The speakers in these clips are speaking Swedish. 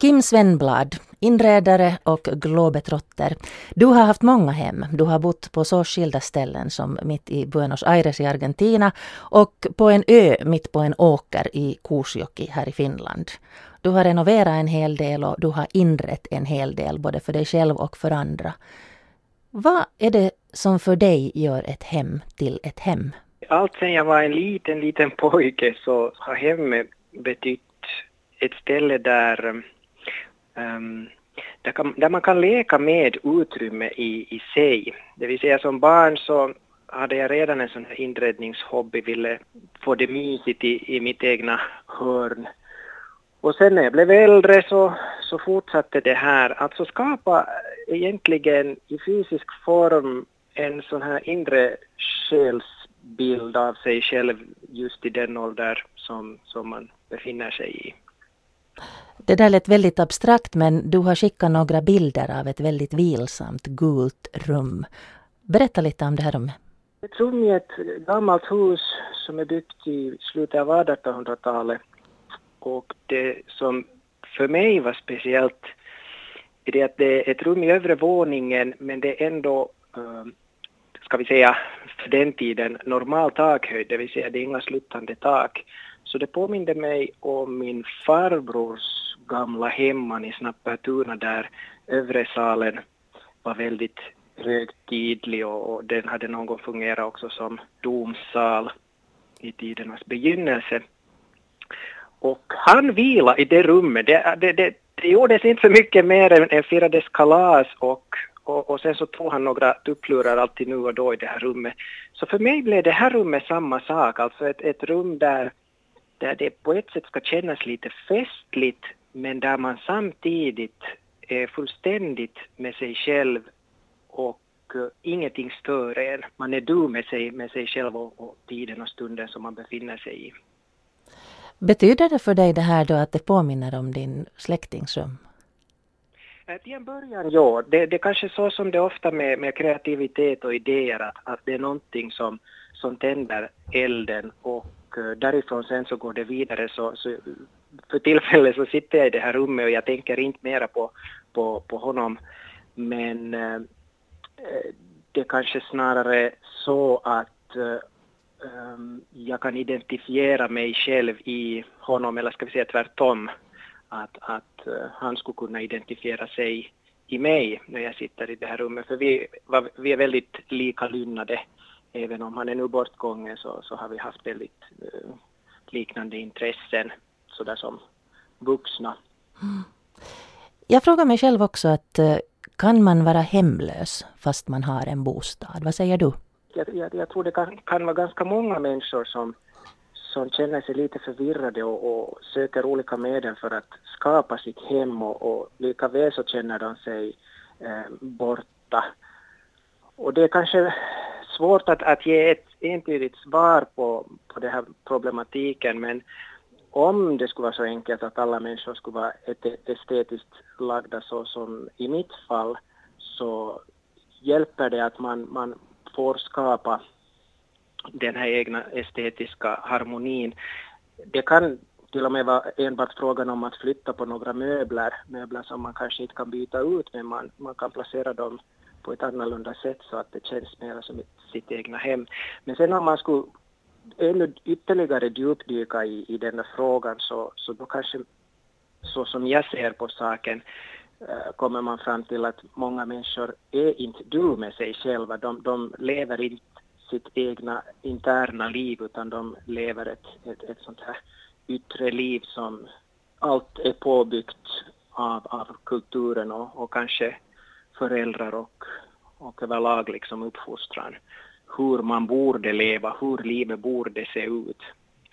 Kim Svenblad, inredare och globetrotter. Du har haft många hem. Du har bott på så skilda ställen som mitt i Buenos Aires i Argentina och på en ö mitt på en åker i Kuusjoki här i Finland. Du har renoverat en hel del och du har inrett en hel del både för dig själv och för andra. Vad är det som för dig gör ett hem till ett hem? Allt sedan jag var en liten, liten pojke så har hemmet betytt ett ställe där um, där, kan, där, man kan leka med utrymme i, i sig. Det vill säga som barn så hade jag redan en sån här inredningshobby, ville få det mysigt i, i mitt egna hörn. Och sen när jag blev äldre så, så fortsatte det här, alltså skapa egentligen i fysisk form en sån här inre själsbild av sig själv just i den ålder som, som man befinner sig i. Det där lät väldigt abstrakt men du har skickat några bilder av ett väldigt vilsamt gult rum. Berätta lite om det här rummet. Ett rum i ett gammalt hus som är byggt i slutet av 1800-talet. Och det som för mig var speciellt är det att det är ett rum i övre våningen men det är ändå, eh, ska vi säga, för den tiden normal takhöjd, det vill säga det är inga sluttande tak. Så det påminde mig om min farbrors gamla hemman i Snappertuna där övre salen var väldigt högtidlig och, och den hade någon gång fungerat också som domsal i tidernas begynnelse. Och han vila i det rummet. Det, det, det, det gjordes inte så mycket mer än, än firades kalas och, och, och sen så tog han några tupplurar alltid nu och då i det här rummet. Så för mig blev det här rummet samma sak, alltså ett, ett rum där, där det på ett sätt ska kännas lite festligt men där man samtidigt är fullständigt med sig själv och uh, ingenting stör en. Man är du med sig, med sig själv och, och tiden och stunden som man befinner sig i. Betyder det för dig det här då att det påminner om din släktingsrum? Till en början, ja. Det, det är kanske så som det ofta med, med kreativitet och idéer, att, att det är någonting som, som tänder elden och och eh, därifrån sen så går det vidare. Så, så för tillfället så sitter jag i det här rummet och jag tänker inte mera på, på, på honom. Men eh, eh, det är kanske snarare så att ehm, jag kan identifiera mig själv i honom, eller ska vi säga tvärtom, att, att han skulle kunna identifiera sig i mig när jag sitter i det här rummet. För vi, vi är väldigt lika lynnade. Även om han är nu bortgången så, så har vi haft väldigt uh, liknande intressen, sådär som vuxna. Mm. Jag frågar mig själv också att uh, kan man vara hemlös fast man har en bostad? Vad säger du? jag, jag, jag tror det kan, kan vara ganska många människor som, som känner sig lite förvirrade och, och söker olika medel för att skapa sitt hem och, och lika väl så känner de sig eh, borta. Och det är kanske svårt att, att ge ett entydigt svar på, på den här problematiken men om det skulle vara så enkelt att alla människor skulle vara estetiskt lagda så som i mitt fall så hjälper det att man, man får skapa den här egna estetiska harmonin. Det kan till och med vara enbart frågan om att flytta på några möbler, möbler som man kanske inte kan byta ut men man, man kan placera dem på ett annorlunda sätt så att det känns mer som sitt egna hem. Men sen om man skulle ännu ytterligare djupdyka i, i den här frågan så, så då kanske så som jag ser på saken eh, kommer man fram till att många människor är inte du med sig själva. De, de lever inte sitt egna interna liv utan de lever ett, ett, ett sånt här yttre liv som allt är påbyggt av, av kulturen och, och kanske föräldrar och, och överlag liksom uppfostran. Hur man borde leva, hur livet borde se ut.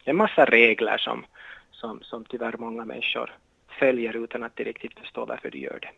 Det är en massa regler som, som, som tyvärr många människor följer utan att de riktigt förstår varför de gör det.